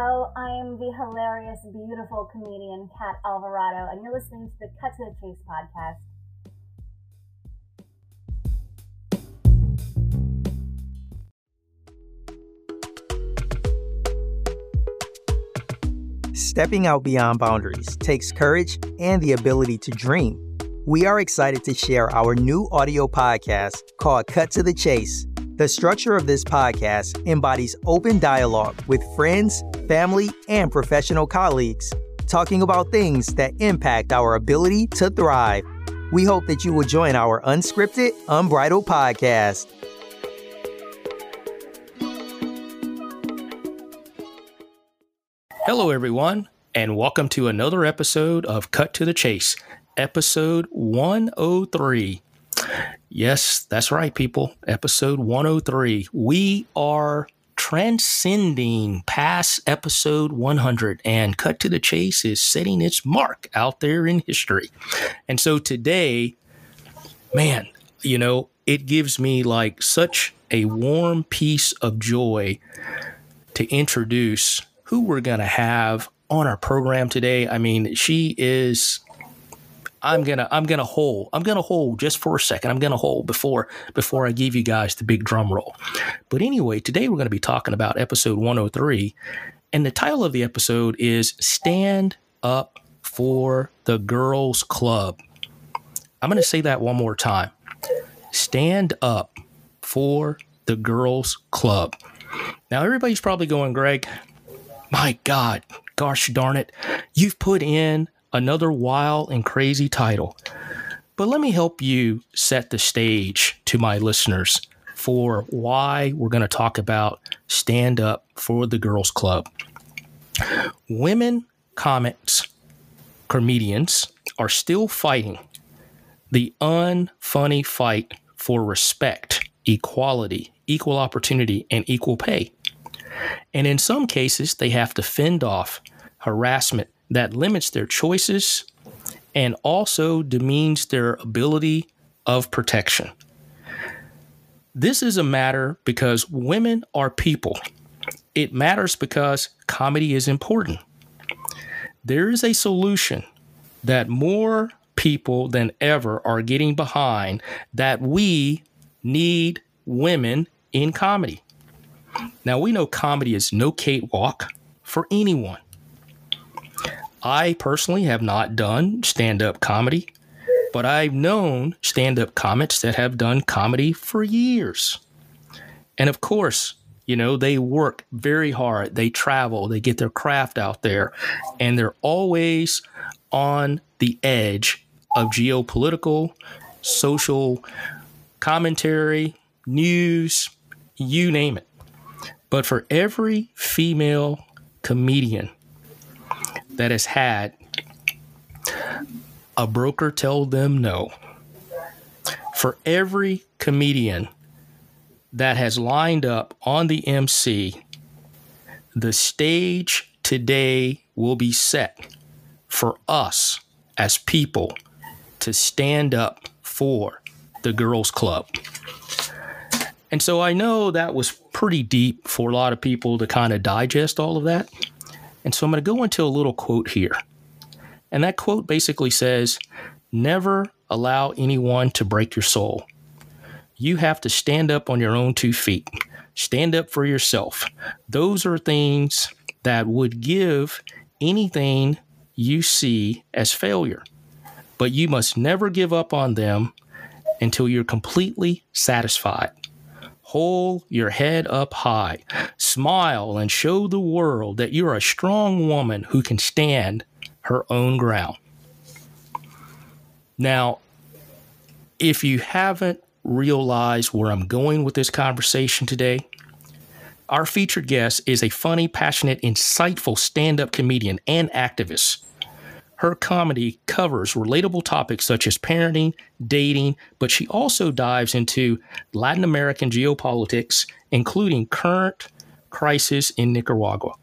Hello, I am the hilarious, beautiful comedian Kat Alvarado, and you're listening to the Cut to the Chase podcast. Stepping out beyond boundaries takes courage and the ability to dream. We are excited to share our new audio podcast called Cut to the Chase. The structure of this podcast embodies open dialogue with friends, family, and professional colleagues, talking about things that impact our ability to thrive. We hope that you will join our unscripted, unbridled podcast. Hello, everyone, and welcome to another episode of Cut to the Chase, episode 103. Yes, that's right, people. Episode 103. We are transcending past episode 100, and Cut to the Chase is setting its mark out there in history. And so today, man, you know, it gives me like such a warm piece of joy to introduce who we're going to have on our program today. I mean, she is I'm gonna I'm gonna hold I'm gonna hold just for a second. I'm gonna hold before before I give you guys the big drum roll. But anyway, today we're gonna be talking about episode 103, and the title of the episode is "Stand Up for the Girls Club." I'm gonna say that one more time. Stand up for the Girls Club. Now everybody's probably going, Greg. My God, gosh darn it, you've put in another wild and crazy title. But let me help you set the stage to my listeners for why we're going to talk about Stand Up for the Girls Club. Women comics comedians are still fighting the unfunny fight for respect, equality, equal opportunity, and equal pay. And in some cases, they have to fend off harassment that limits their choices and also demeans their ability of protection. This is a matter because women are people. It matters because comedy is important. There is a solution that more people than ever are getting behind that we need women in comedy. Now, we know comedy is no cakewalk for anyone. I personally have not done stand up comedy, but I've known stand up comics that have done comedy for years. And of course, you know, they work very hard, they travel, they get their craft out there, and they're always on the edge of geopolitical, social commentary, news, you name it. But for every female comedian that has had a broker tell them no. For every comedian that has lined up on the MC, the stage today will be set for us as people to stand up for the girls club. And so I know that was pretty deep for a lot of people to kind of digest all of that. And so I'm going to go into a little quote here. And that quote basically says, Never allow anyone to break your soul. You have to stand up on your own two feet, stand up for yourself. Those are things that would give anything you see as failure. But you must never give up on them until you're completely satisfied. Hold your head up high. Smile and show the world that you're a strong woman who can stand her own ground. Now, if you haven't realized where I'm going with this conversation today, our featured guest is a funny, passionate, insightful stand up comedian and activist her comedy covers relatable topics such as parenting, dating, but she also dives into Latin American geopolitics, including current crisis in Nicaragua.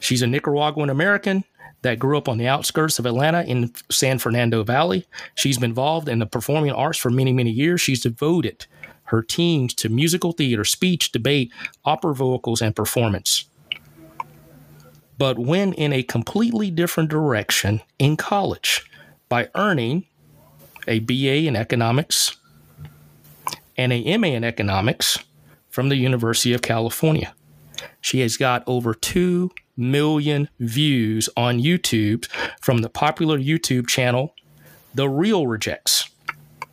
She's a Nicaraguan American that grew up on the outskirts of Atlanta in San Fernando Valley. She's been involved in the performing arts for many, many years. She's devoted her teams to musical theater, speech, debate, opera vocals, and performance. But went in a completely different direction in college by earning a BA in economics and a MA in economics from the University of California. She has got over 2 million views on YouTube from the popular YouTube channel The Real Rejects,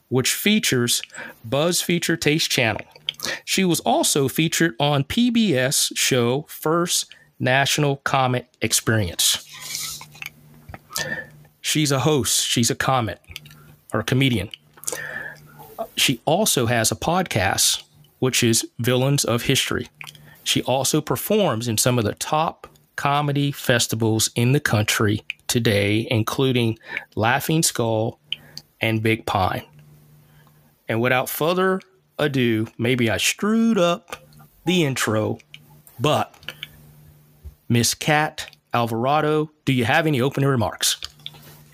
which features Buzz Feature Taste Channel. She was also featured on PBS show First National Comet Experience. She's a host, she's a comet or a comedian. She also has a podcast, which is Villains of History. She also performs in some of the top comedy festivals in the country today, including Laughing Skull and Big Pine. And without further ado, maybe I screwed up the intro, but Miss Kat Alvarado, do you have any opening remarks?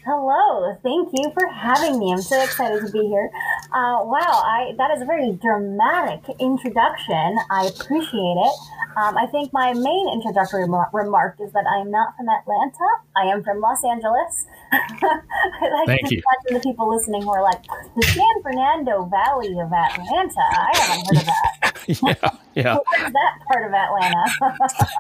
Hello, thank you for having me. I'm so excited to be here. Uh, wow, I that is a very dramatic introduction. I appreciate it. Um, I think my main introductory remar- remark is that I am not from Atlanta. I am from Los Angeles. I like Thank to you. imagine the people listening who are like, the San Fernando Valley of Atlanta. I haven't heard of that. yeah, yeah. That part of Atlanta?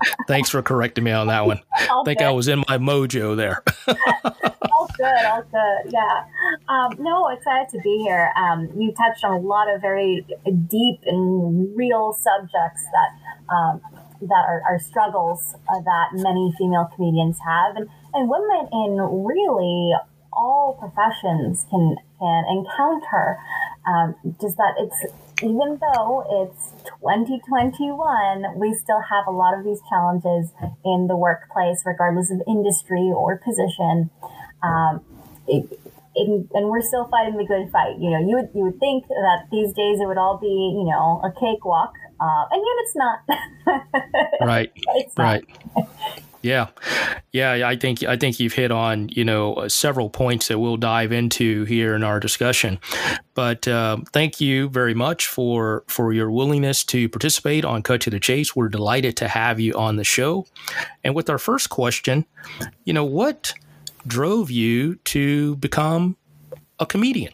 Thanks for correcting me on that one. I think good. I was in my mojo there. all good, all good. Yeah. Um, no, excited to be here. Um, you touched on a lot of very deep and real subjects that um, that are, are struggles uh, that many female comedians have, and, and women in really all professions can can encounter. Um, just that it's even though it's 2021, we still have a lot of these challenges in the workplace, regardless of industry or position. Um, it, it, and we're still fighting the good fight. You know, you would you would think that these days it would all be you know a cakewalk, uh, and yet it's not. right, it's not. right. Yeah, yeah. I think I think you've hit on you know several points that we'll dive into here in our discussion. But uh, thank you very much for for your willingness to participate on Cut to the Chase. We're delighted to have you on the show. And with our first question, you know what drove you to become a comedian?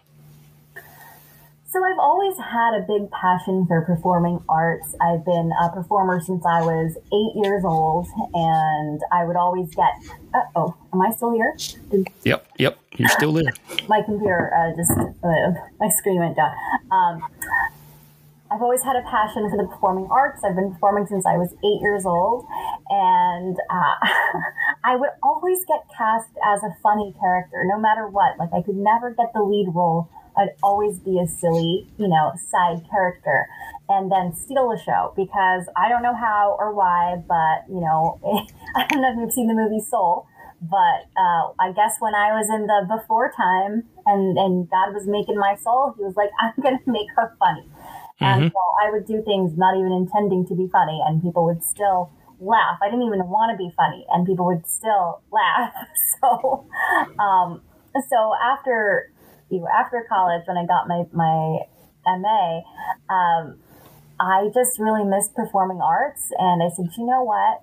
So I've always had a big passion for performing arts. I've been a performer since I was eight years old, and I would always get. Uh oh, am I still here? Yep, yep. You're still there. my computer uh, just uh, my screen went down. Um, I've always had a passion for the performing arts. I've been performing since I was eight years old, and uh, I would always get cast as a funny character, no matter what. Like I could never get the lead role. I'd always be a silly, you know, side character, and then steal the show because I don't know how or why, but you know, I don't know if you've seen the movie Soul but uh, I guess when I was in the before time and, and God was making my soul, he was like, I'm going to make her funny. And so I would do things not even intending to be funny, and people would still laugh. I didn't even want to be funny, and people would still laugh. So, um, so after you after college, when I got my my MA, um, I just really missed performing arts, and I said, you know what?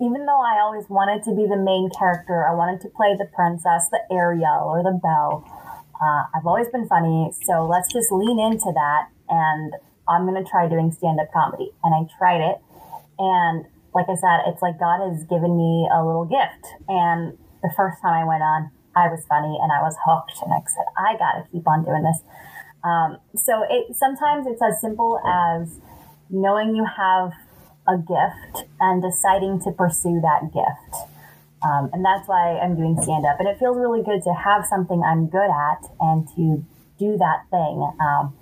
even though I always wanted to be the main character, I wanted to play the princess, the Ariel, or the Belle. Uh, I've always been funny, so let's just lean into that. And I'm going to try doing stand up comedy. And I tried it. And like I said, it's like God has given me a little gift. And the first time I went on, I was funny and I was hooked. And I said, I got to keep on doing this. Um, so it sometimes it's as simple as knowing you have a gift and deciding to pursue that gift. Um, and that's why I'm doing stand up. And it feels really good to have something I'm good at and to do that thing. Um,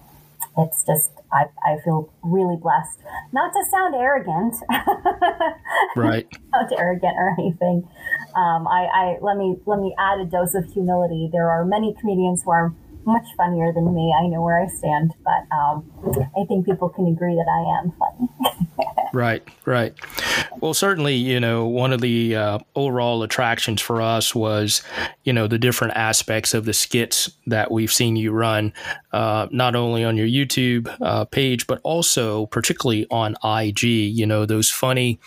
it's just, I, I feel really blessed. Not to sound arrogant, Right. not arrogant or anything. Um, I, I let me let me add a dose of humility. There are many comedians who are much funnier than me. I know where I stand, but um, I think people can agree that I am funny. Right, right. Well, certainly, you know, one of the uh, overall attractions for us was, you know, the different aspects of the skits that we've seen you run, uh, not only on your YouTube uh, page, but also particularly on IG. You know, those funny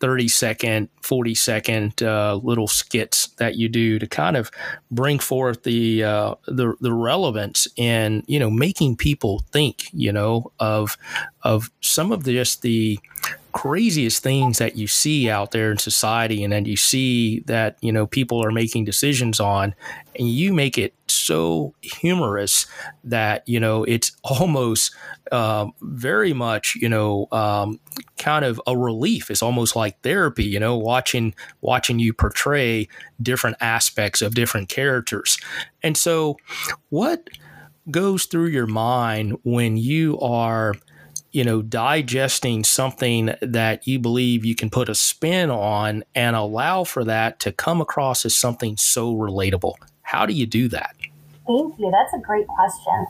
30 second, 40 second uh, little skits that you do to kind of bring forth the, uh, the, the relevance in, you know, making people think, you know, of, of some of just the craziest things that you see out there in society and then you see that, you know, people are making decisions on and you make it so humorous that, you know, it's almost um, very much, you know, um, kind of a relief. It's almost like therapy, you know, watching watching you portray different aspects of different characters. And so, what goes through your mind when you are you know, digesting something that you believe you can put a spin on and allow for that to come across as something so relatable? How do you do that? Thank you. That's a great question.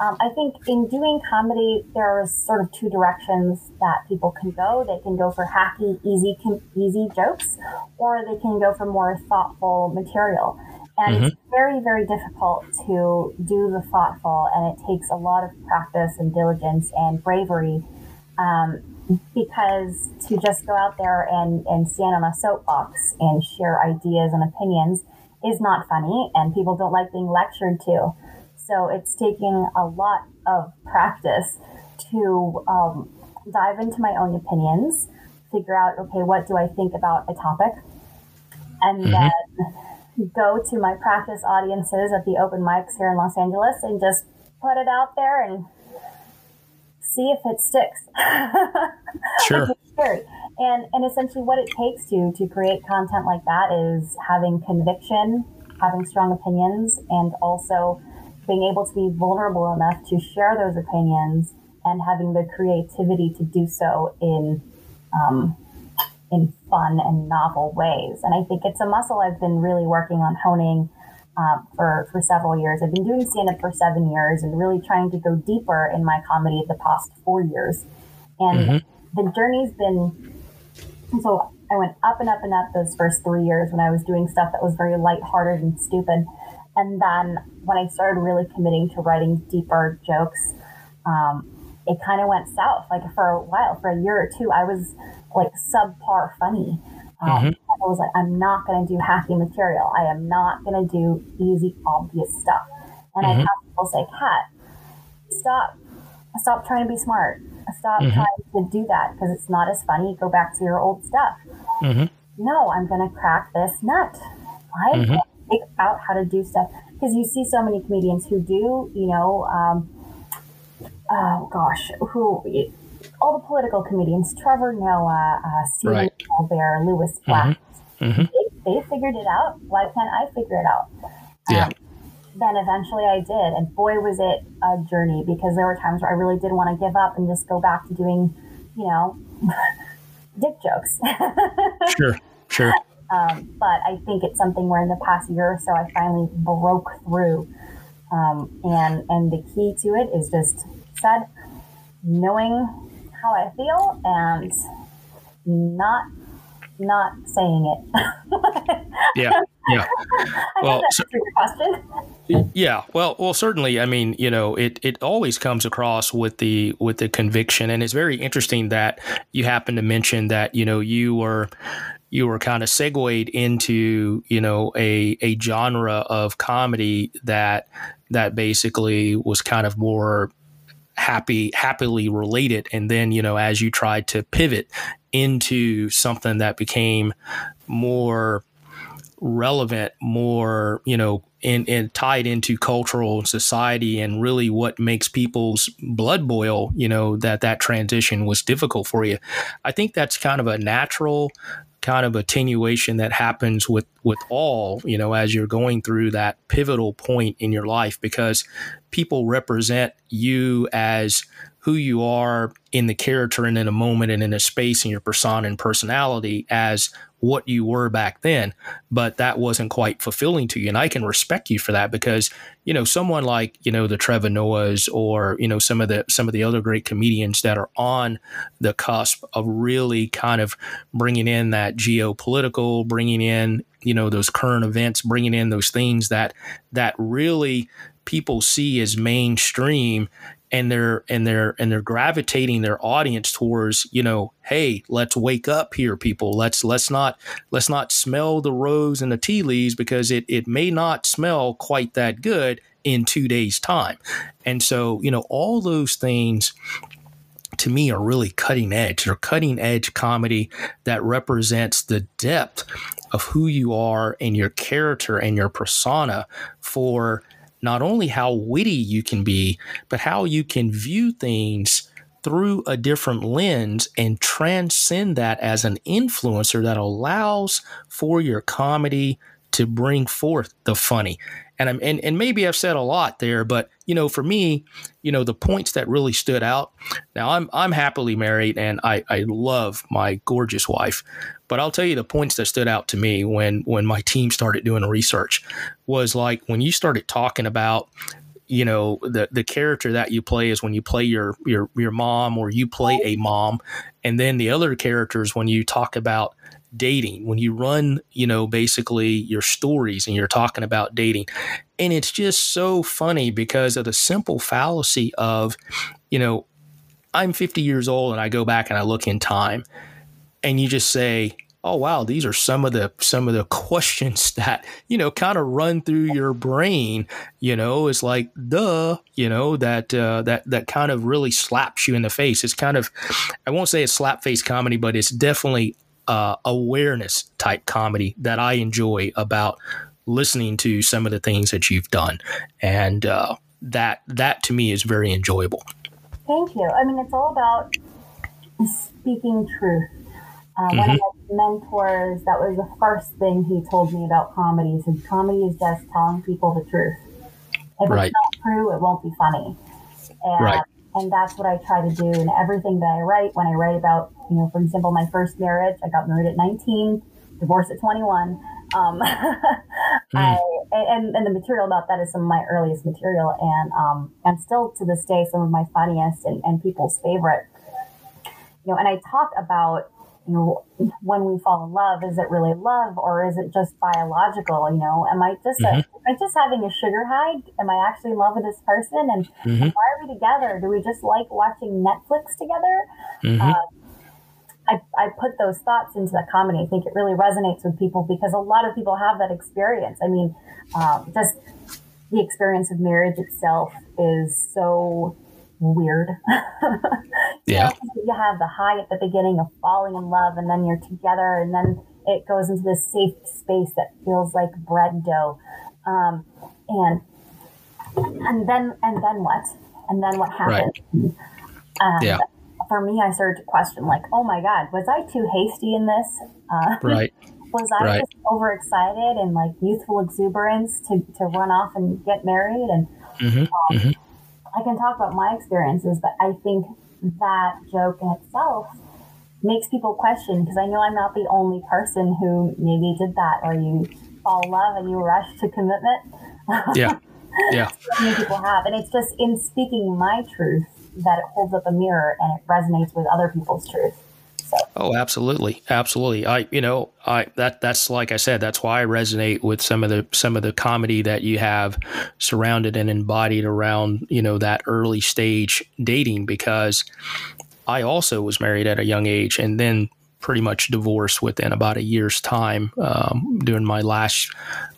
Um, I think in doing comedy, there's sort of two directions that people can go. They can go for hacky, easy, easy jokes, or they can go for more thoughtful material. And mm-hmm. it's very, very difficult to do the thoughtful, and it takes a lot of practice and diligence and bravery. Um, because to just go out there and, and stand on a soapbox and share ideas and opinions is not funny, and people don't like being lectured to. So it's taking a lot of practice to um, dive into my own opinions, figure out, okay, what do I think about a topic? And mm-hmm. then go to my practice audiences at the open mics here in Los Angeles and just put it out there and see if it sticks. sure. And, and essentially what it takes to, to create content like that is having conviction, having strong opinions, and also being able to be vulnerable enough to share those opinions and having the creativity to do so in um, in fun and novel ways. And I think it's a muscle I've been really working on honing um, for for several years. I've been doing stand up for seven years and really trying to go deeper in my comedy the past four years. And mm-hmm. the journey's been so I went up and up and up those first three years when I was doing stuff that was very lighthearted and stupid. And then when I started really committing to writing deeper jokes, um, it kind of went south. Like for a while, for a year or two, I was like subpar funny. Um, mm-hmm. I was like, I'm not going to do hacky material. I am not going to do easy, obvious stuff. And mm-hmm. I have people say, Kat, stop, stop trying to be smart. Stop mm-hmm. trying to do that because it's not as funny. Go back to your old stuff. Mm-hmm. No, I'm going to crack this nut. I'm mm-hmm figure out how to do stuff because you see so many comedians who do, you know, um, oh gosh, who all the political comedians, Trevor Noah, uh, Stephen right. Colbert, Lewis Black, mm-hmm. They, they, figured it out. Why can't I figure it out? Yeah. Um, then eventually I did, and boy was it a journey because there were times where I really did want to give up and just go back to doing, you know, dick jokes. sure, sure. Um, but I think it's something where in the past year or so I finally broke through. Um, and and the key to it is just said knowing how I feel and not not saying it. yeah, yeah. well, so, yeah, well, well, certainly. I mean, you know, it it always comes across with the with the conviction, and it's very interesting that you happen to mention that you know you were you were kind of segued into you know a a genre of comedy that that basically was kind of more happy happily related and then you know as you tried to pivot into something that became more relevant more you know and, and tied into cultural and society and really what makes people's blood boil you know that that transition was difficult for you. I think that's kind of a natural kind of attenuation that happens with with all you know as you're going through that pivotal point in your life because people represent you as who you are in the character and in a moment and in a space in your persona and personality as what you were back then, but that wasn't quite fulfilling to you. And I can respect you for that because, you know, someone like, you know, the Trevor Noahs or, you know, some of the, some of the other great comedians that are on the cusp of really kind of bringing in that geopolitical, bringing in, you know, those current events, bringing in those things that, that really people see as mainstream and they're and they're and they're gravitating their audience towards you know hey let's wake up here people let's let's not let's not smell the rose and the tea leaves because it it may not smell quite that good in two days time and so you know all those things to me are really cutting edge. They're cutting edge comedy that represents the depth of who you are and your character and your persona for not only how witty you can be, but how you can view things through a different lens and transcend that as an influencer that allows for your comedy to bring forth the funny. And I'm and, and maybe I've said a lot there, but you know, for me, you know, the points that really stood out. Now I'm I'm happily married and I, I love my gorgeous wife. But I'll tell you the points that stood out to me when when my team started doing research was like when you started talking about you know the the character that you play is when you play your your your mom or you play a mom and then the other characters when you talk about dating, when you run, you know, basically your stories and you're talking about dating. And it's just so funny because of the simple fallacy of, you know, I'm 50 years old and I go back and I look in time and you just say, oh wow these are some of the some of the questions that you know kind of run through your brain you know it's like duh you know that uh, that that kind of really slaps you in the face it's kind of i won't say it's slap face comedy but it's definitely uh, awareness type comedy that I enjoy about listening to some of the things that you've done, and uh, that that to me is very enjoyable. Thank you. I mean, it's all about speaking truth. Uh, mm-hmm. One of mm-hmm. my mentors, that was the first thing he told me about comedy. He said, "Comedy is just telling people the truth. If right. it's not true, it won't be funny." And right and that's what I try to do in everything that I write. When I write about, you know, for example, my first marriage, I got married at 19, divorced at 21. Um, mm. I, and, and the material about that is some of my earliest material, and um, and still to this day, some of my funniest and, and people's favorite. You know, and I talk about you know, when we fall in love, is it really love or is it just biological? You know, am I just mm-hmm. a, am I just having a sugar high? Am I actually in love with this person? And mm-hmm. why are we together? Do we just like watching Netflix together? Mm-hmm. Uh, I, I put those thoughts into the comedy. I think it really resonates with people because a lot of people have that experience. I mean, um, just the experience of marriage itself is so weird. yeah. you have the high at the beginning of falling in love, and then you're together, and then it goes into this safe space that feels like bread dough. Um, and and then and then what? And then what happens? Right. Um, yeah. For me, I started to question, like, oh my God, was I too hasty in this? Uh, right. was I right. just overexcited and like youthful exuberance to, to run off and get married? And mm-hmm. Um, mm-hmm. I can talk about my experiences, but I think that joke in itself makes people question because I know I'm not the only person who maybe did that or you fall in love and you rush to commitment. Yeah. Yeah. so many people have. And it's just in speaking my truth that it holds up a mirror and it resonates with other people's truth. Oh, absolutely, absolutely. I, you know, I that that's like I said, that's why I resonate with some of the some of the comedy that you have surrounded and embodied around you know that early stage dating because I also was married at a young age and then pretty much divorced within about a year's time um, during my last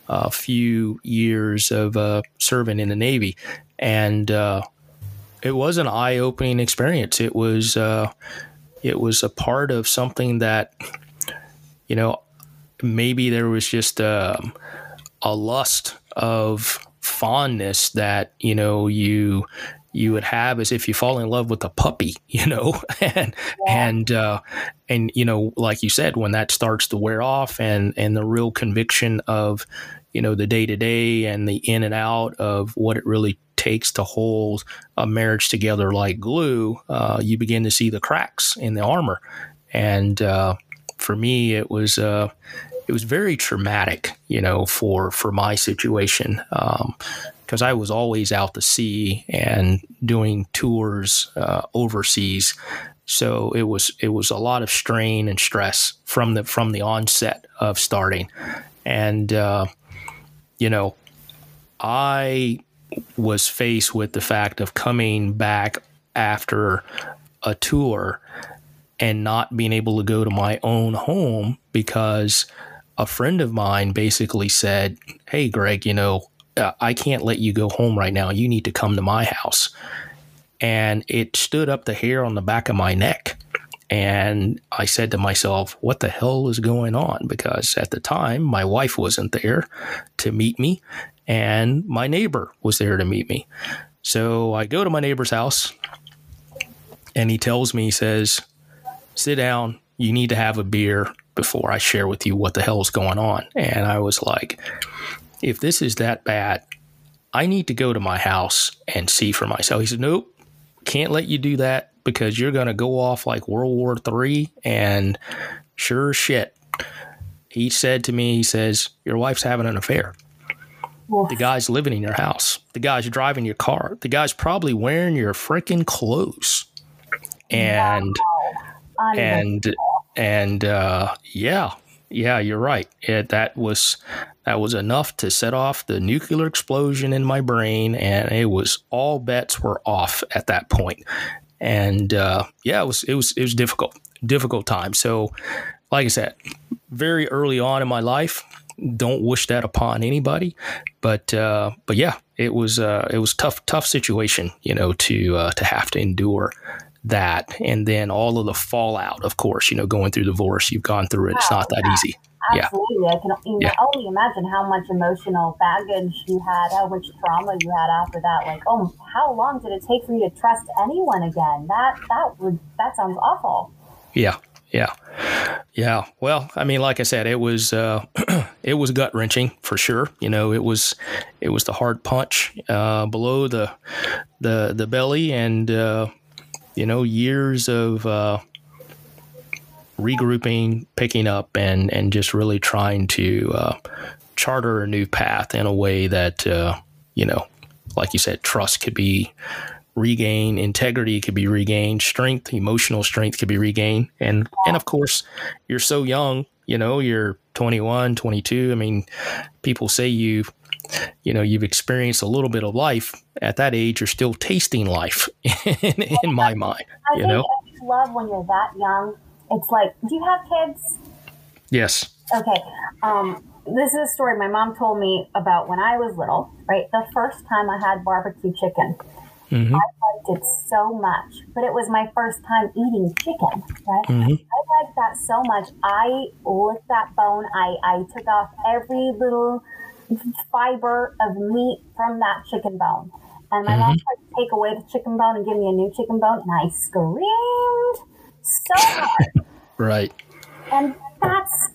uh, few years of uh, serving in the Navy, and uh, it was an eye opening experience. It was uh, it was a part of something that, you know, maybe there was just a, um, a lust of fondness that, you know, you you would have as if you fall in love with a puppy, you know, and yeah. and uh, and you know, like you said, when that starts to wear off, and and the real conviction of, you know, the day to day and the in and out of what it really takes to hold a marriage together like glue, uh, you begin to see the cracks in the armor. And uh, for me, it was uh, it was very traumatic, you know, for for my situation because I was always out to sea and doing tours uh, overseas. So it was it was a lot of strain and stress from the from the onset of starting, and uh, you know, I was faced with the fact of coming back after a tour and not being able to go to my own home because a friend of mine basically said, Hey, Greg, you know, uh, I can't let you go home right now. You need to come to my house. And it stood up the hair on the back of my neck. And I said to myself, what the hell is going on? Because at the time, my wife wasn't there to meet me, and my neighbor was there to meet me. So I go to my neighbor's house, and he tells me, he says, sit down. You need to have a beer before I share with you what the hell is going on. And I was like, if this is that bad, I need to go to my house and see for myself. He said, nope, can't let you do that because you're going to go off like World War III. And sure shit, he said to me, he says, your wife's having an affair. The guy's living in your house. The guy's driving your car. The guy's probably wearing your freaking clothes. And wow. and and uh, yeah, yeah, you're right. It, that was that was enough to set off the nuclear explosion in my brain, and it was all bets were off at that point. And uh, yeah, it was it was it was difficult, difficult time. So, like I said, very early on in my life, don't wish that upon anybody. But uh, but yeah, it was uh, it was tough tough situation, you know, to uh, to have to endure that and then all of the fallout of course you know going through divorce you've gone through it. It's not that easy. Absolutely yeah. i can yeah. only imagine how much emotional baggage you had how much trauma you had after that. Like oh how long did it take for you to trust anyone again? That that would that sounds awful. Yeah yeah. Yeah well i mean like i said it was uh, it was gut wrenching for sure. You know it was it was the hard punch uh, below the the the belly and uh, you know, years of uh, regrouping, picking up, and and just really trying to uh, charter a new path in a way that uh, you know, like you said, trust could be regained, integrity could be regained, strength, emotional strength could be regained, and and of course, you're so young. You know, you're 21, 22. I mean, people say you you know you've experienced a little bit of life at that age you're still tasting life in, in my mind I you know? I love when you're that young. It's like do you have kids? Yes. Okay um, this is a story my mom told me about when i was little right? The first time i had barbecue chicken mm-hmm. i liked it so much but it was my first time eating chicken right? Mm-hmm. i liked that so much. I licked that bone. I i took off every little fiber of meat from that chicken bone. And my mm-hmm. mom tried to take away the chicken bone and give me a new chicken bone, and I screamed so hard. right. And that's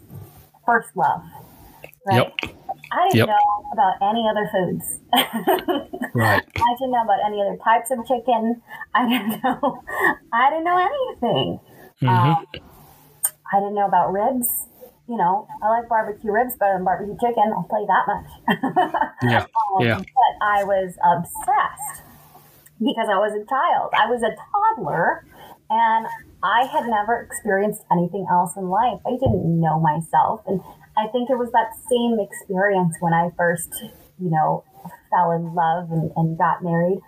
first love. Right? Yep. I didn't yep. know about any other foods. right. I didn't know about any other types of chicken. I didn't know. I didn't know anything. Mm-hmm. Um, I didn't know about ribs you know, I like barbecue ribs better than barbecue chicken. I'll tell you that much. yeah. um, yeah. But I was obsessed because I was a child. I was a toddler and I had never experienced anything else in life. I didn't know myself. And I think it was that same experience when I first, you know, fell in love and, and got married.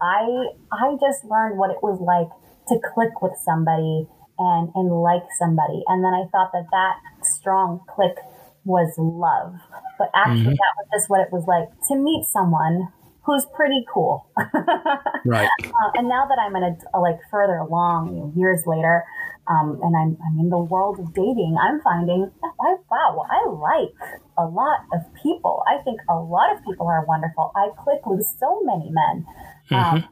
I I just learned what it was like to click with somebody and and like somebody and then i thought that that strong click was love but actually mm-hmm. that was just what it was like to meet someone who's pretty cool right uh, and now that i'm in a, a like further along you know, years later um, and I'm, I'm in the world of dating i'm finding I, wow i like a lot of people i think a lot of people are wonderful i click with so many men um,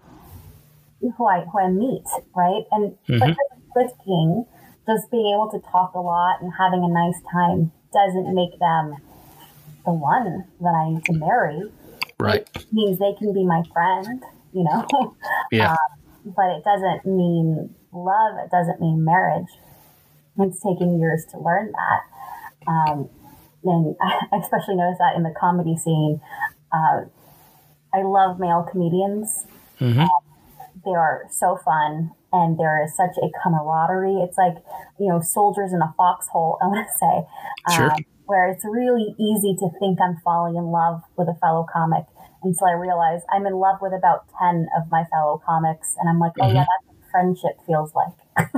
mm-hmm. who I who I meet, right? And mm-hmm. but clicking, just being able to talk a lot and having a nice time doesn't make them the one that I need to marry. Right. It means they can be my friend, you know? Yeah. Um, but it doesn't mean love. It doesn't mean marriage. It's taken years to learn that. Um, and I especially noticed that in the comedy scene. Uh, I love male comedians. Mm-hmm. Um, they are so fun and there is such a camaraderie. It's like, you know, soldiers in a foxhole, I want to say, sure. um, where it's really easy to think I'm falling in love with a fellow comic. until I realize I'm in love with about 10 of my fellow comics. And I'm like, oh, mm-hmm. yeah, that's what friendship feels like.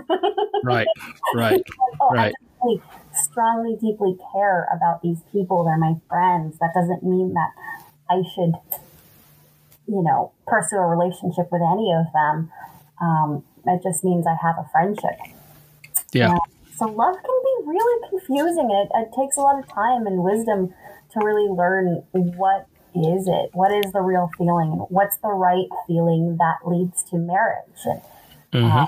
right, right, oh, right. I really strongly, deeply care about these people. They're my friends. That doesn't mean that I should, you know, pursue a relationship with any of them. Um, it just means I have a friendship. Yeah. So love can be really confusing. It, it takes a lot of time and wisdom to really learn what is it? What is the real feeling? What's the right feeling that leads to marriage and, mm-hmm. uh,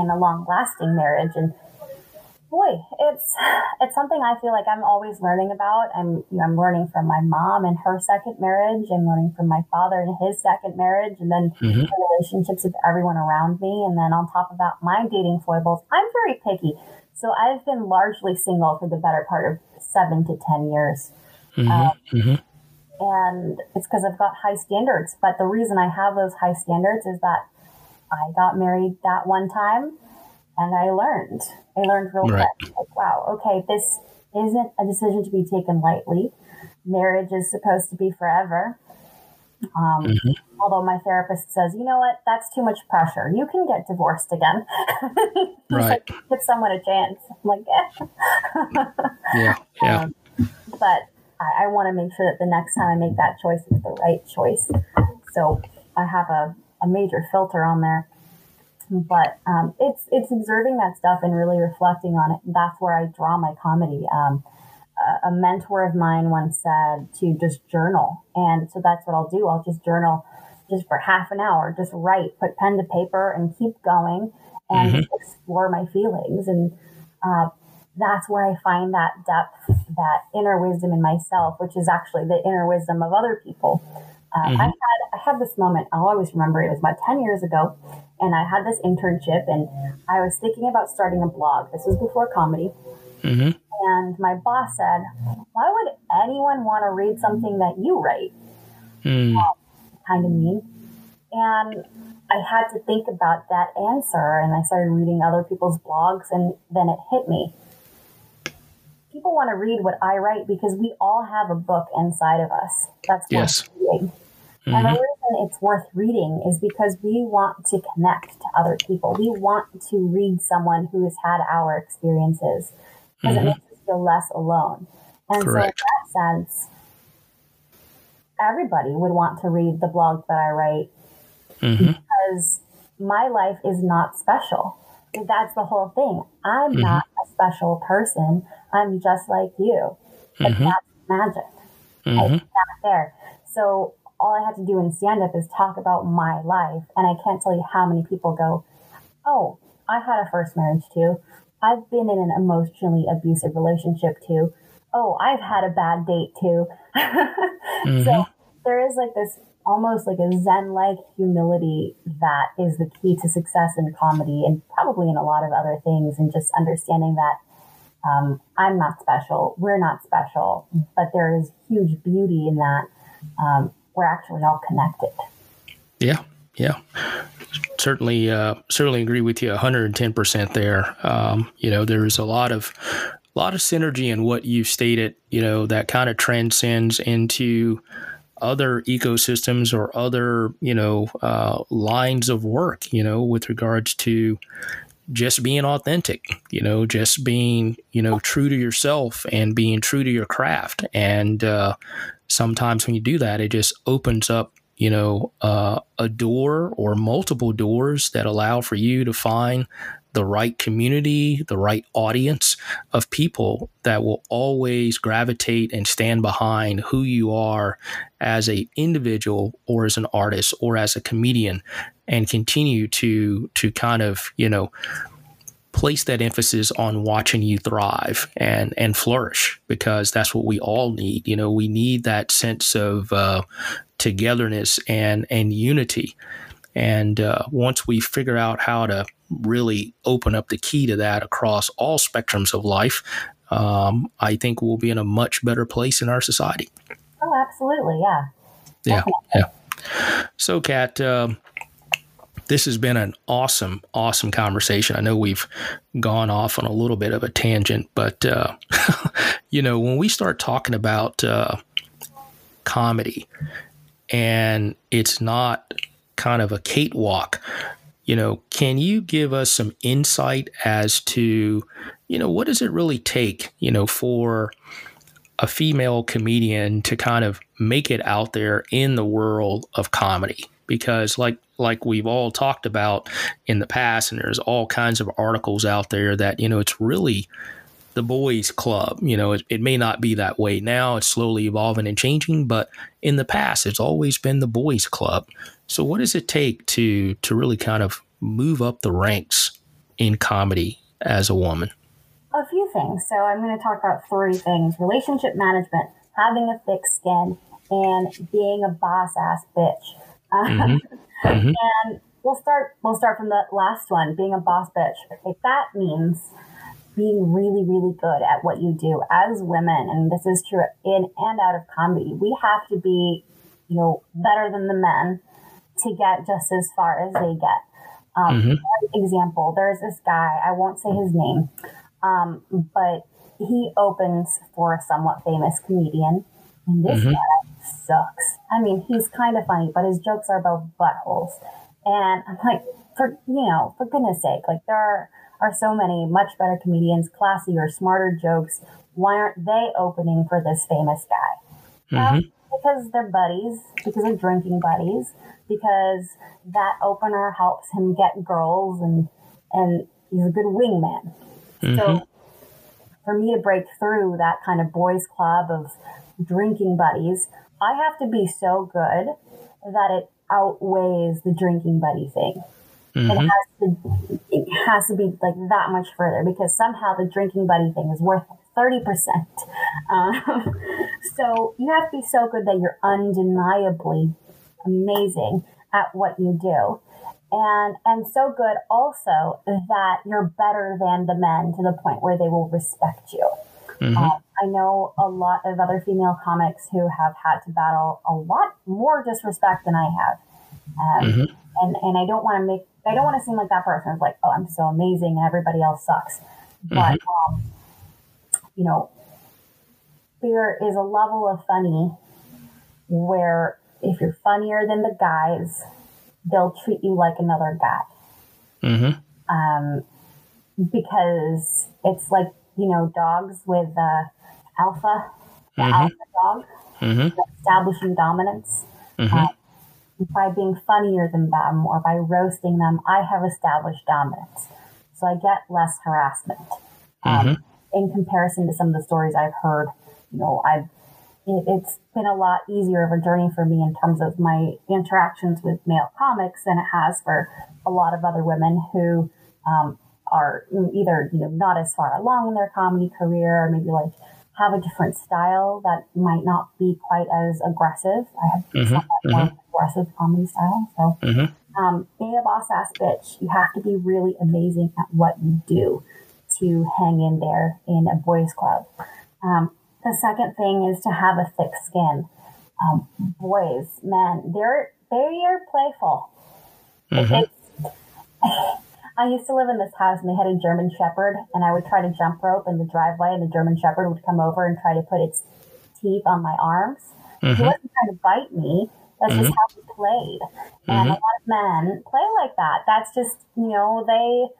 and a long lasting marriage? And boy, it's it's something I feel like I'm always learning about. I'm you know, I'm learning from my mom and her second marriage. I'm learning from my father and his second marriage, and then mm-hmm. the relationships with everyone around me. And then on top of that, my dating foibles. I'm very picky, so I've been largely single for the better part of seven to ten years. Mm-hmm. Um, mm-hmm. And it's because I've got high standards. But the reason I have those high standards is that I got married that one time and I learned. I learned real right. quick. Like, wow, okay, this isn't a decision to be taken lightly. Marriage is supposed to be forever. Um, mm-hmm. Although my therapist says, you know what, that's too much pressure. You can get divorced again. right. Like, give someone a chance. I'm like, yeah. yeah. Yeah. Um, but I, I want to make sure that the next time I make that choice, it's the right choice. So I have a, a major filter on there but um, it's it's observing that stuff and really reflecting on it. That's where I draw my comedy. Um, a, a, mentor of mine once said to just journal, and so that's what I'll do. I'll just journal just for half an hour, just write, put pen to paper, and keep going and mm-hmm. explore my feelings. And uh, that's where I find that depth, that inner wisdom in myself, which is actually the inner wisdom of other people. Uh, mm-hmm. I had I had this moment. I'll always remember. It was about ten years ago, and I had this internship, and I was thinking about starting a blog. This was before comedy, mm-hmm. and my boss said, "Why would anyone want to read something that you write?" Mm. kind of mean, and I had to think about that answer, and I started reading other people's blogs, and then it hit me. People want to read what I write because we all have a book inside of us. That's yes. Reading. Mm-hmm. And the reason it's worth reading is because we want to connect to other people. We want to read someone who has had our experiences because mm-hmm. it makes us feel less alone. And Correct. so, in that sense, everybody would want to read the blog that I write mm-hmm. because my life is not special. That's the whole thing. I'm mm-hmm. not a special person. I'm just like you. But mm-hmm. that's magic. Mm-hmm. It's not there. So all I had to do in stand up is talk about my life. And I can't tell you how many people go, Oh, I had a first marriage too. I've been in an emotionally abusive relationship too. Oh, I've had a bad date too. mm-hmm. So there is like this almost like a Zen like humility that is the key to success in comedy and probably in a lot of other things. And just understanding that um, I'm not special, we're not special, but there is huge beauty in that. Um, we're actually all connected. Yeah, yeah. Certainly, uh, certainly agree with you 110% there. Um, you know, there's a lot of, a lot of synergy in what you've stated, you know, that kind of transcends into other ecosystems or other, you know, uh, lines of work, you know, with regards to just being authentic, you know, just being, you know, true to yourself and being true to your craft. And, uh, sometimes when you do that, it just opens up, you know, uh, a door or multiple doors that allow for you to find the right community, the right audience of people that will always gravitate and stand behind who you are as a individual or as an artist or as a comedian and continue to to kind of, you know, place that emphasis on watching you thrive and and flourish because that's what we all need. You know, we need that sense of uh, togetherness and and unity. And uh, once we figure out how to really open up the key to that across all spectrums of life, um, I think we'll be in a much better place in our society. Oh, absolutely, yeah. Yeah, yeah. So, Kat, um, this has been an awesome, awesome conversation. I know we've gone off on a little bit of a tangent, but uh, you know, when we start talking about uh, comedy and it's not kind of a cakewalk. You know, can you give us some insight as to, you know, what does it really take, you know, for a female comedian to kind of make it out there in the world of comedy? Because like like we've all talked about in the past, and there's all kinds of articles out there that, you know, it's really the boys club. You know, it, it, may not be that way now. It's slowly evolving and changing, but in the past, it's always been the boys club. So, what does it take to to really kind of move up the ranks in comedy as a woman? A few things. So, I'm going to talk about three things: relationship management, having a thick skin, and being a boss ass bitch. Mm-hmm. mm-hmm. And we'll start. We'll start from the last one, being a boss bitch. If that means being really, really good at what you do as women, and this is true in and out of comedy, we have to be, you know, better than the men to get just as far as they get. Um, mm-hmm. example, there's this guy, I won't say his name, um, but he opens for a somewhat famous comedian. And this mm-hmm. guy sucks. I mean, he's kind of funny, but his jokes are about buttholes. And I'm like, for, you know, for goodness sake, like there are, are so many much better comedians, classier, smarter jokes. Why aren't they opening for this famous guy? Mm-hmm. because they're buddies, because they're drinking buddies, because that opener helps him get girls and and he's a good wingman. Mm-hmm. So for me to break through that kind of boys club of drinking buddies, I have to be so good that it outweighs the drinking buddy thing. Mm-hmm. It has to it has to be like that much further because somehow the drinking buddy thing is worth thirty percent. Um, so you have to be so good that you're undeniably amazing at what you do, and and so good also that you're better than the men to the point where they will respect you. Mm-hmm. Um, I know a lot of other female comics who have had to battle a lot more disrespect than I have. Um, mm-hmm. and, and I don't want to make I don't want to seem like that person who's like, oh, I'm so amazing and everybody else sucks. Mm-hmm. But, um, you know, there is a level of funny where if you're funnier than the guys, they'll treat you like another guy. Mm-hmm. Um, because it's like, you know, dogs with uh, alpha, the mm-hmm. alpha dog, mm-hmm. establishing dominance. Mm-hmm. Uh, by being funnier than them or by roasting them, I have established dominance. So I get less harassment. Um, mm-hmm. in comparison to some of the stories I've heard, you know, I've it, has been a lot easier of a journey for me in terms of my interactions with male comics than it has for a lot of other women who um, are either you know not as far along in their comedy career or maybe like have a different style that might not be quite as aggressive. I have mm-hmm, more mm-hmm. aggressive comedy style. So, mm-hmm. um, being a boss ass bitch, you have to be really amazing at what you do to hang in there in a boys' club. Um, the second thing is to have a thick skin. Um, boys, men, they're they're playful. Mm-hmm. I used to live in this house and they had a German Shepherd, and I would try to jump rope in the driveway, and the German Shepherd would come over and try to put its teeth on my arms. Mm-hmm. He wasn't trying to bite me. That's mm-hmm. just how he played. And mm-hmm. a lot of men play like that. That's just, you know, they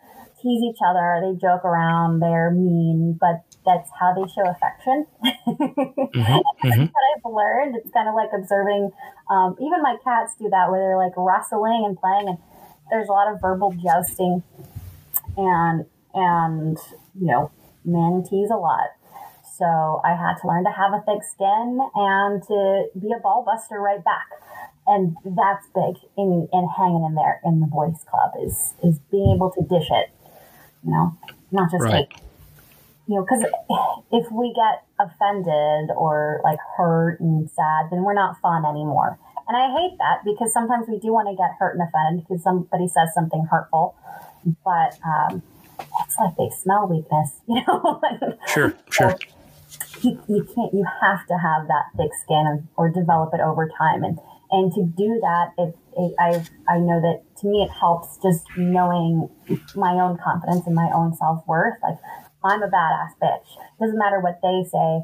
tease each other, they joke around, they're mean, but that's how they show affection. mm-hmm. mm-hmm. what I've learned. It's kind of like observing, um, even my cats do that where they're like wrestling and playing and there's a lot of verbal jousting and and you know men tease a lot. So i had to learn to have a thick skin and to be a ball buster right back. And that's big in, in hanging in there in the boys club is is being able to dish it you know not just right. like you know because if we get offended or like hurt and sad then we're not fun anymore and I hate that because sometimes we do want to get hurt and offended because somebody says something hurtful, but um, it's like they smell weakness, you know? sure, sure. you, you can't, you have to have that thick skin or develop it over time. And, and to do that, it, it, I, I know that to me, it helps just knowing my own confidence and my own self worth. Like, I'm a badass bitch. Doesn't matter what they say.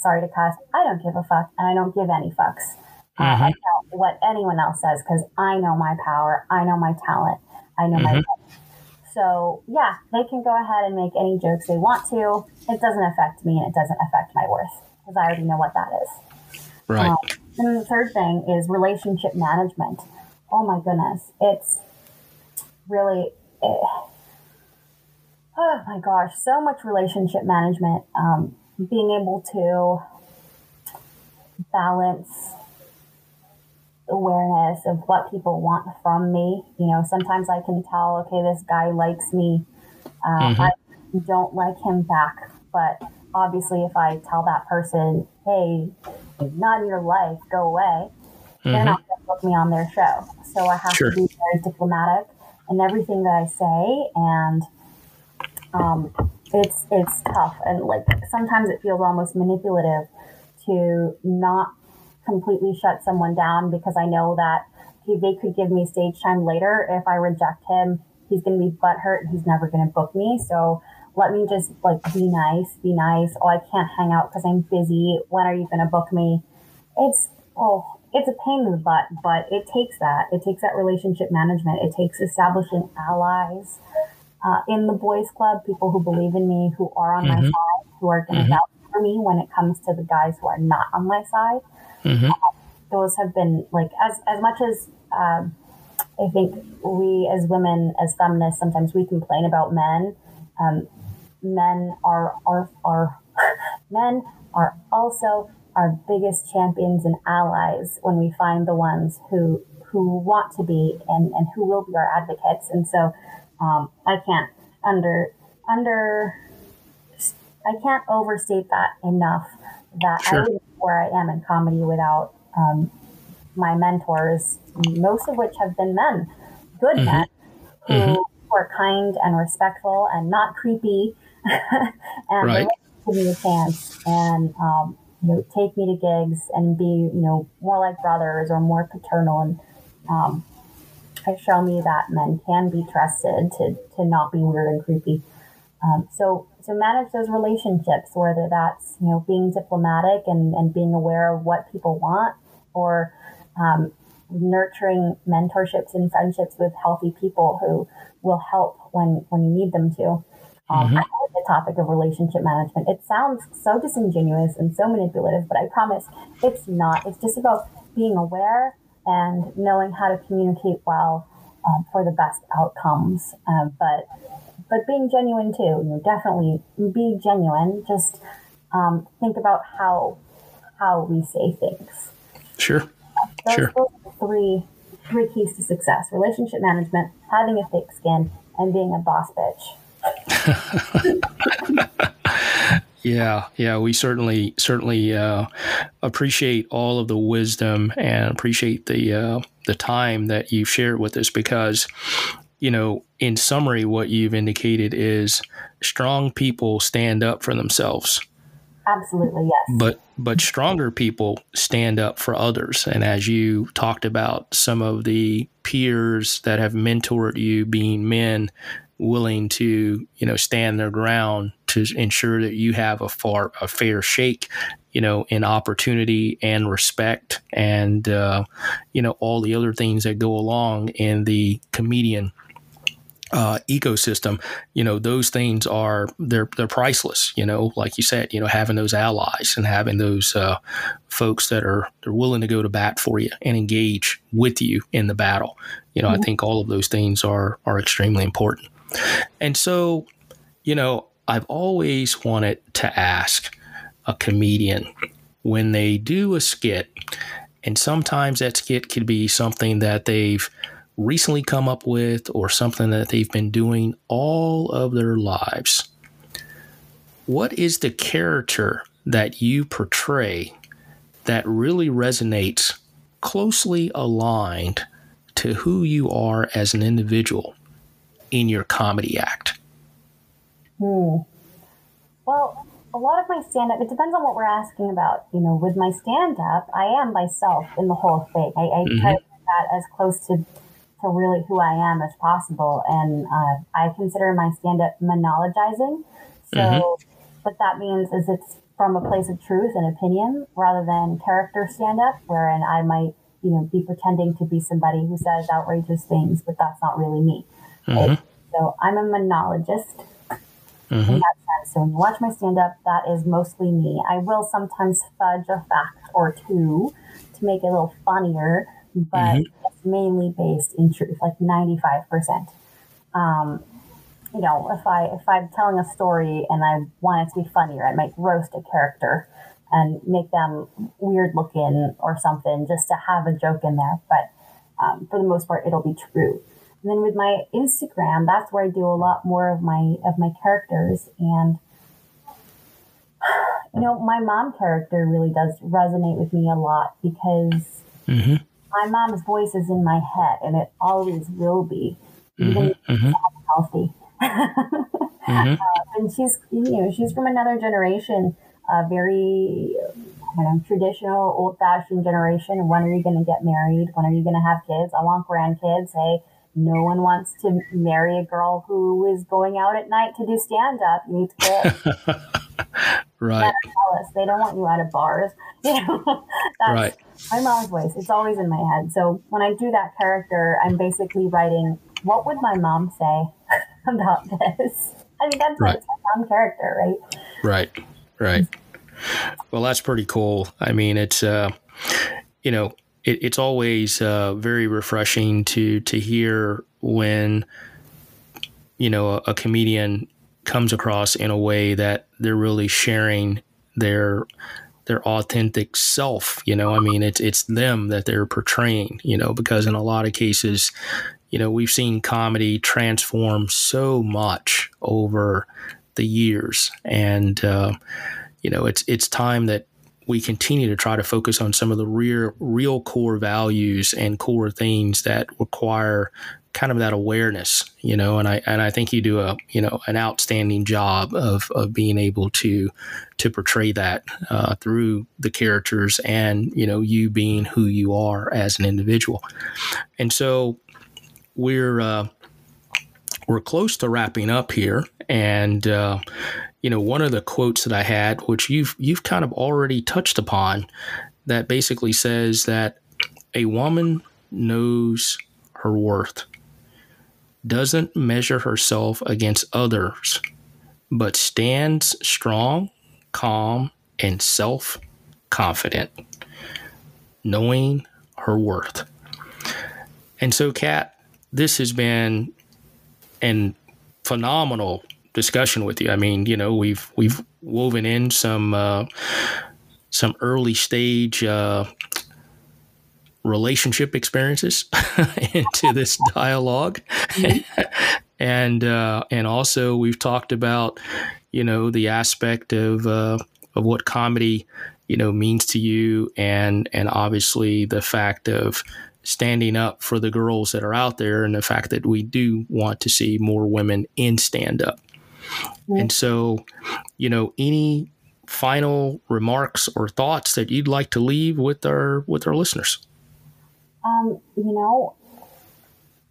Sorry to cuss. I don't give a fuck and I don't give any fucks. Uh, Mhm. about what anyone else says because I know my power, I know my talent, I know my. Mhm. So yeah, they can go ahead and make any jokes they want to. It doesn't affect me, and it doesn't affect my worth because I already know what that is. Right. Um, and the third thing is relationship management. Oh my goodness, it's really. eh, oh my gosh, so much relationship management. Um, being able to balance awareness of what people want from me. You know, sometimes I can tell, okay, this guy likes me. Uh, Mhm. I don't like him back. But obviously, if I tell that person, hey, not in your life, go away, they're Mhm. not going to book me on their show. So I have Sure. to be very diplomatic in everything that I say. And um, it's it's tough and like sometimes it feels almost manipulative to not completely shut someone down because I know that he, they could give me stage time later. If I reject him, he's going to be butthurt and he's never going to book me. So let me just like be nice, be nice. Oh, I can't hang out because I'm busy. When are you going to book me? It's oh, it's a pain in the butt, but it takes that. It takes that relationship management. It takes establishing allies uh, in the boys club, people who believe in me, who are on my Mhm. side, who are going to Mhm. vouch for me when it comes to the guys who are not on my side. Mhm. Those have been like as as much as um, I think we as women, as feminists, sometimes we complain about men. Um, men are are are men are also our biggest champions and allies when we find the ones who who want to be and, and who will be our advocates. And so um, I can't under under I can't overstate that enough that Sure. I wouldn't be where I am in comedy without um, my mentors, most of which have been men, good Mhm. men who, Mhm. are kind and respectful and not creepy, and Right. they give me a chance and um, you know take me to gigs and be you know more like brothers or more paternal and um, show me that men can be trusted to to not be weird and creepy. Um, so so manage those relationships, whether that's you know being diplomatic and, and being aware of what people want, or um, nurturing mentorships and friendships with healthy people who will help when when you need them to. Um, Mhm. I like the topic of relationship management. It sounds so disingenuous and so manipulative, but I promise it's not. It's just about being aware and knowing how to communicate well um, for the best outcomes. Um, but but being genuine too. You know, definitely be genuine. Just um, think about how how we say things. Sure. Those, Sure. those three three keys to success: relationship management, having a thick skin, and being a boss bitch. Yeah, yeah, we certainly certainly uh, appreciate all of the wisdom and appreciate the uh, the time that you've shared with us because you know, in summary, what you've indicated is strong people stand up for themselves, Absolutely, yes. but but stronger people stand up for others. And as you talked about, some of the peers that have mentored you being men willing to you know stand their ground to ensure that you have a far a fair shake you know in opportunity and respect and uh, you know all the other things that go along in the comedian uh, ecosystem, you know, those things are they're they're priceless. You know, like you said, you know, having those allies and having those uh, folks that are they're willing to go to bat for you and engage with you in the battle. You know, I think all of those things are are extremely important. And so, you know, I've always wanted to ask a comedian when they do a skit, and sometimes that skit could be something that they've recently come up with or something that they've been doing all of their lives. What is the character that you portray that really resonates closely aligned to who you are as an individual in your comedy act? Hmm. Well, a lot of my stand up, it depends on what we're asking about. You know, with my stand up, I am myself in the whole thing. I, I Mhm. try to that as close to, to really who I am as possible. And uh, I consider my stand up monologizing. So, Mhm. what that means is it's from a place of truth and opinion rather than character stand up, wherein I might, you know, be pretending to be somebody who says outrageous things, but that's not really me. Mhm. So I'm a monologist in Mhm. that sense. So when you watch my stand up, that is mostly me. I will sometimes fudge a fact or two to make it a little funnier, but Mhm. it's mainly based in truth, like 95%. Um, you know, if I if I'm telling a story and I want it to be funnier, I might roast a character and make them weird looking or something just to have a joke in there. But um, for the most part, it'll be true. And then with my Instagram, that's where I do a lot more of my of my characters. And you know, my mom character really does resonate with me a lot because Mhm. My mom's voice is in my head, and it always will be, even Mhm. Mhm. healthy. Mhm. and she's you know she's from another generation, a very I don't know, traditional, old fashioned generation. When are you going to get married? When are you going to have kids? I want grandkids. Hey, no one wants to marry a girl who is going out at night to do stand up. You need to Right. They don't want you out of bars. You know, that's Right. my mom's voice. It's always in my head. So when I do that character, I'm basically writing, what would my mom say about this? I mean, that's Right. my, my mom character, right? Right. Right. Well, that's pretty cool. I mean, it's uh, you know, it, it's always uh, very refreshing to to hear when you know a, a comedian comes across in a way that they're really sharing their their authentic self. You know, I mean, it's it's them that they're portraying. You know, because in a lot of cases, you know, we've seen comedy transform so much over the years, and uh, you know, it's it's time that we continue to try to focus on some of the real real core values and core things that require kind of that awareness, you know, and I and I think you do a you know an outstanding job of of being able to to portray that uh, through the characters and you know you being who you are as an individual, and so we're uh, we're close to wrapping up here, and uh, you know one of the quotes that I had, which you've you've kind of already touched upon, that basically says that a woman knows her worth, doesn't measure herself against others, but stands strong, calm, and self confident, knowing her worth. And so, Cat, this has been an phenomenal discussion with you. I mean, you know, we've we've woven in some uh, some early stage uh, relationship experiences into this dialogue, and uh, and also we've talked about you know the aspect of uh, of what comedy you know means to you, and and obviously the fact of standing up for the girls that are out there and the fact that we do want to see more women in stand up. And so, you know, any final remarks or thoughts that you'd like to leave with our with our listeners? Um, you know,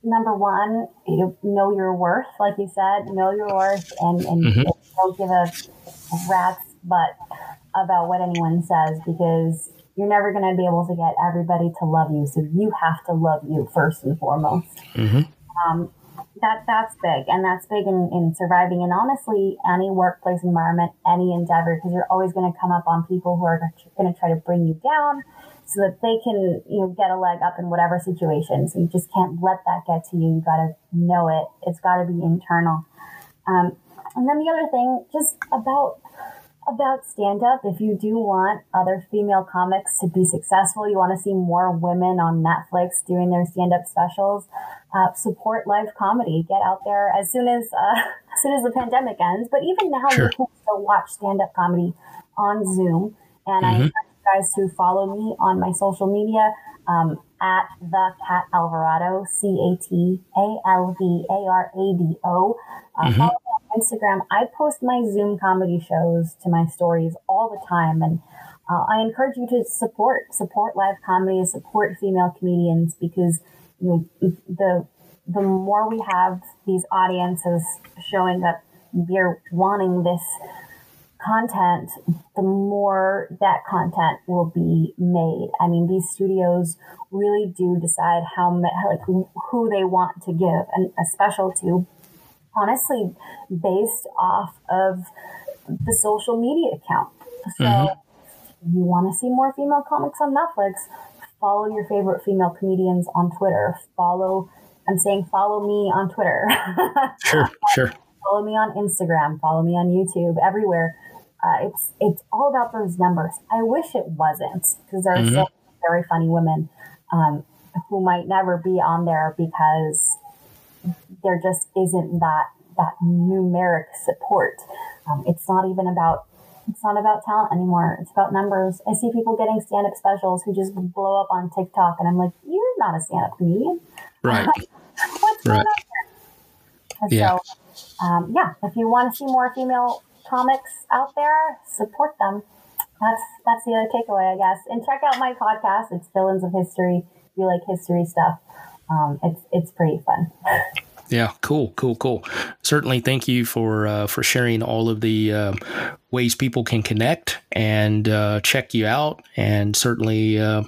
number one, you know your worth, like you said, know your worth, and and Mhm. don't give a rat's butt about what anyone says because you're never going to be able to get everybody to love you. So you have to love you first and foremost. Mm-hmm. Um, that that's big, and that's big in, in surviving. And honestly, any workplace environment, any endeavor, because you're always going to come up on people who are going to try to bring you down, so that they can you know get a leg up in whatever situation. So you just can't let that get to you. You got to know it. It's got to be internal. Um, and then the other thing, just about about stand up, if you do want other female comics to be successful, you want to see more women on Netflix doing their stand up specials, uh, support live comedy. Get out there as soon as uh, as soon as the pandemic ends. But even now, Sure. you can still watch stand up comedy on Zoom. And I Mhm. encourage you guys to follow me on my social media um, at the Cat Alvarado, C A T A L V A R A D O. Uh, Mhm. Follow me on Instagram. I post my Zoom comedy shows to my stories all the time, and uh, I encourage you to support support live comedy, support female comedians because you know the the more we have these audiences showing that we're wanting this content, the more that content will be made. I mean, these studios really do decide how like who they want to give and a special to. Honestly, based off of the social media account. So, mm-hmm. you want to see more female comics on Netflix? Follow your favorite female comedians on Twitter. Follow. I'm saying follow me on Twitter. sure, sure. Follow me on Instagram. Follow me on YouTube. Everywhere uh, it's it's all about those numbers. I wish it wasn't because there are mm-hmm. so very funny women um, who might never be on there because there just isn't that that numeric support. Um, it's not even about it's not about talent anymore. It's about numbers. I see people getting stand up specials who just blow up on TikTok, and I'm like, you're not a stand up comedian. Right. What's right. on? Yeah. So, um, yeah, if you want to see more female comics out there, support them. That's that's the other takeaway, I guess. And check out my podcast. It's Villains of History. If you like history stuff, um, it's it's pretty fun. Yeah, cool, cool, cool. Certainly, thank you for uh, for sharing all of the uh, ways people can connect and uh, check you out, and certainly, uh,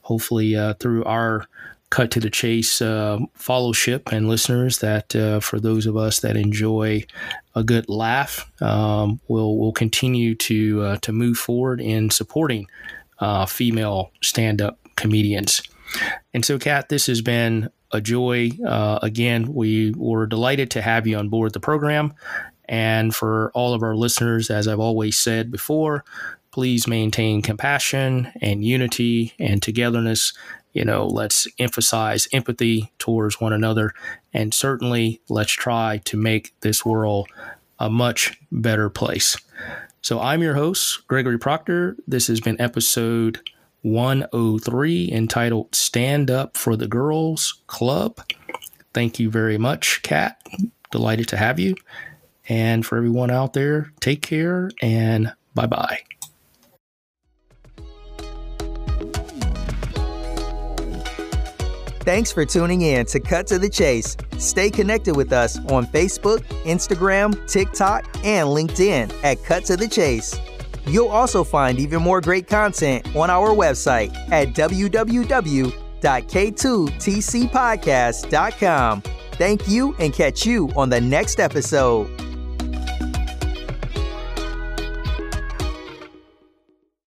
hopefully, uh, through our cut to the chase uh, followship and listeners that uh, for those of us that enjoy a good laugh, um, we'll we'll continue to uh, to move forward in supporting uh, female stand up comedians. And so, Cat, this has been a joy. Uh, again, we were delighted to have you on board the program. And for all of our listeners, as I've always said before, please maintain compassion and unity and togetherness you know, let's emphasize empathy towards one another. And certainly, let's try to make this world a much better place. So, I'm your host, Gregory Proctor. This has been episode 103 entitled Stand Up for the Girls Club. Thank you very much, Cat. Delighted to have you. And for everyone out there, take care and bye bye. Thanks for tuning in to Cut to the Chase. Stay connected with us on Facebook, Instagram, TikTok, and LinkedIn at Cut to the Chase. You'll also find even more great content on our website at www.k2tcpodcast.com. Thank you and catch you on the next episode.